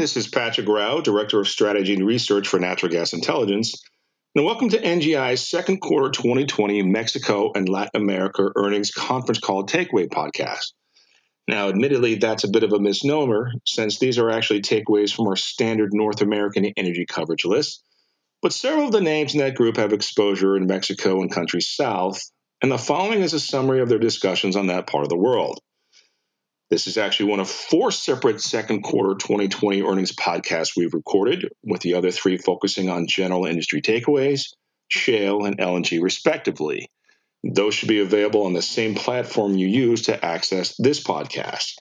This is Patrick Rau, Director of Strategy and Research for Natural Gas Intelligence. And welcome to NGI's second quarter 2020 Mexico and Latin America earnings conference call takeaway podcast. Now, admittedly, that's a bit of a misnomer since these are actually takeaways from our standard North American energy coverage list. But several of the names in that group have exposure in Mexico and countries south, and the following is a summary of their discussions on that part of the world. This is actually one of four separate second quarter 2020 earnings podcasts we've recorded, with the other three focusing on general industry takeaways, shale, and LNG, respectively. Those should be available on the same platform you use to access this podcast.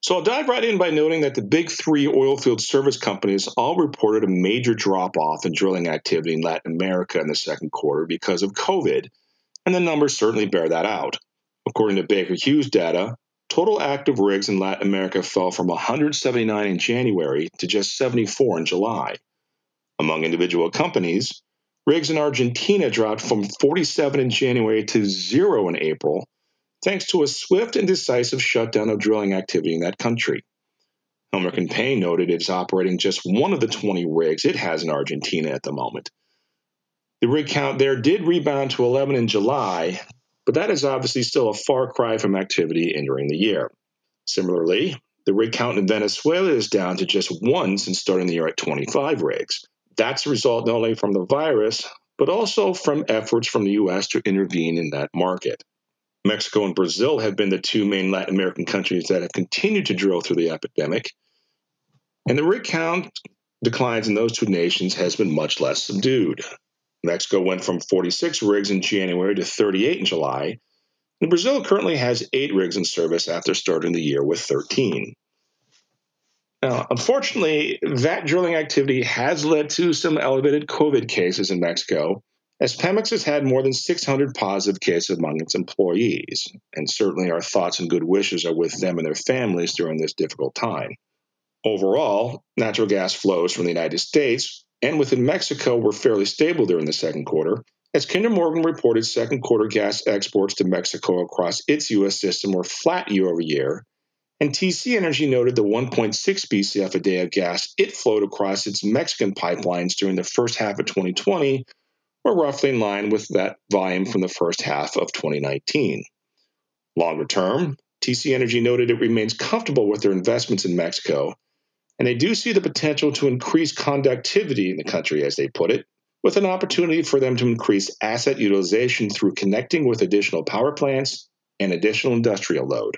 So I'll dive right in by noting that the big three oilfield service companies all reported a major drop off in drilling activity in Latin America in the second quarter because of COVID, and the numbers certainly bear that out. According to Baker Hughes data, Total active rigs in Latin America fell from 179 in January to just 74 in July. Among individual companies, rigs in Argentina dropped from 47 in January to zero in April, thanks to a swift and decisive shutdown of drilling activity in that country. Helmerich & Payne noted it is operating just one of the 20 rigs it has in Argentina at the moment. The rig count there did rebound to 11 in July, but that is obviously still a far cry from activity entering the year. Similarly, the rig count in Venezuela is down to just one since starting the year at 25 rigs. That's a result not only from the virus, but also from efforts from the U.S. to intervene in that market. Mexico and Brazil have been the two main Latin American countries that have continued to drill through the epidemic, and the rig count declines in those two nations has been much less subdued. Mexico went from 46 rigs in January to 38 in July, and Brazil currently has eight rigs in service after starting the year with 13. Now, unfortunately, that drilling activity has led to some elevated COVID cases in Mexico, as Pemex has had more than 600 positive cases among its employees, and certainly our thoughts and good wishes are with them and their families during this difficult time. Overall, natural gas flows from the United States and within Mexico were fairly stable during the second quarter, as Kinder Morgan reported second quarter gas exports to Mexico across its U.S. system were flat year over year, and TC Energy noted the 1.6 BCF a day of gas it flowed across its Mexican pipelines during the first half of 2020 were roughly in line with that volume from the first half of 2019. Longer term, TC Energy noted it remains comfortable with their investments in Mexico and they do see the potential to increase conductivity in the country, as they put it, with an opportunity for them to increase asset utilization through connecting with additional power plants and additional industrial load.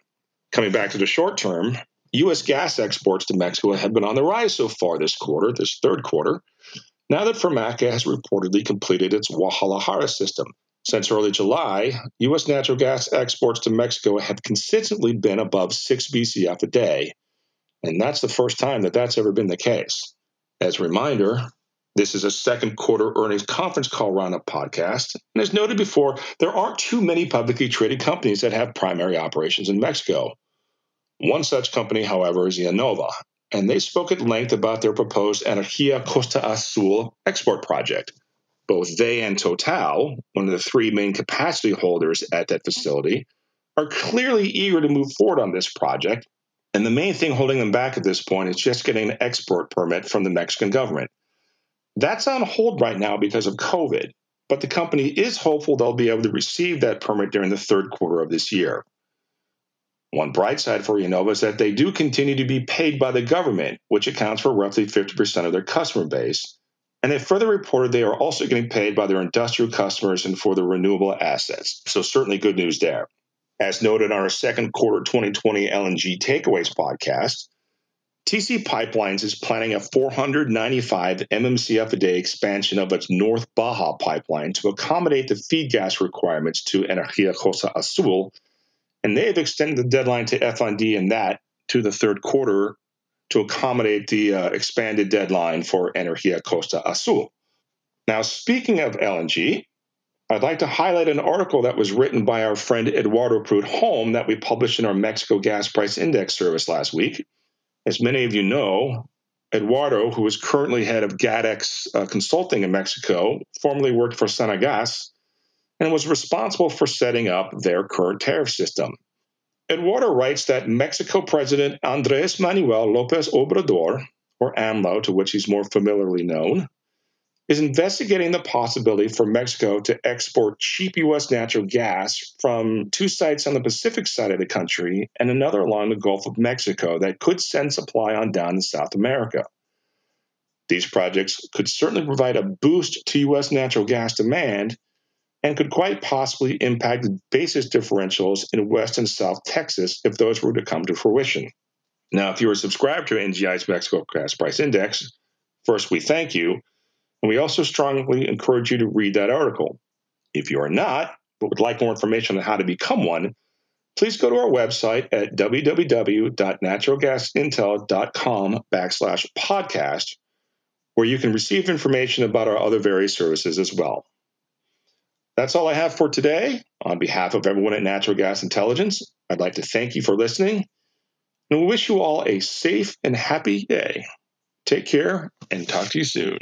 Coming back to the short term, U.S. gas exports to Mexico have been on the rise so far this quarter, this third quarter, now that Fermaca has reportedly completed its Guadalajara system. Since early July, U.S. natural gas exports to Mexico have consistently been above 6 BCF a day, and that's the first time that that's ever been the case. As a reminder, this is a second quarter earnings conference call roundup podcast. And as noted before, there aren't too many publicly traded companies that have primary operations in Mexico. One such company, however, is IEnova, and they spoke at length about their proposed Energia Costa Azul export project. Both they and Total, one of the three main capacity holders at that facility, are clearly eager to move forward on this project and the main thing holding them back at this point is just getting an export permit from the Mexican government. That's on hold right now because of COVID, but the company is hopeful they'll be able to receive that permit during the third quarter of this year. One bright side for IEnova is that they do continue to be paid by the government, which accounts for roughly 50% of their customer base. And they further reported they are also getting paid by their industrial customers and for their renewable assets. So, certainly good news there. As noted on our second quarter 2020 LNG takeaways podcast, TC Pipelines is planning a 495 MMCF a day expansion of its North Baja pipeline to accommodate the feed gas requirements to Energia Costa Azul, and they have extended the deadline to FID in that to the third quarter to accommodate the uh, expanded deadline for Energia Costa Azul. Now, speaking of LNG, I'd like to highlight an article that was written by our friend Eduardo Prudhomme that we published in our Mexico Gas Price Index service last week. As many of you know, Eduardo, who is currently head of Gadex uh, Consulting in Mexico, formerly worked for Cenagas and was responsible for setting up their current tariff system. Eduardo writes that Mexico President Andres Manuel Lopez Obrador, or AMLO, to which he's more familiarly known, is investigating the possibility for Mexico to export cheap U.S. natural gas from two sites on the Pacific side of the country and another along the Gulf of Mexico that could send supply on down to South America. These projects could certainly provide a boost to U.S. natural gas demand and could quite possibly impact basis differentials in West and South Texas if those were to come to fruition. Now, if you are subscribed to NGI's Mexico Gas Price Index, first we thank you, and we also strongly encourage you to read that article. If you are not, but would like more information on how to become one, please go to our website at www.naturalgasintel.com backslash podcast, where you can receive information about our other various services as well. That's all I have for today. On behalf of everyone at Natural Gas Intelligence, I'd like to thank you for listening and we wish you all a safe and happy day. Take care and talk to you soon.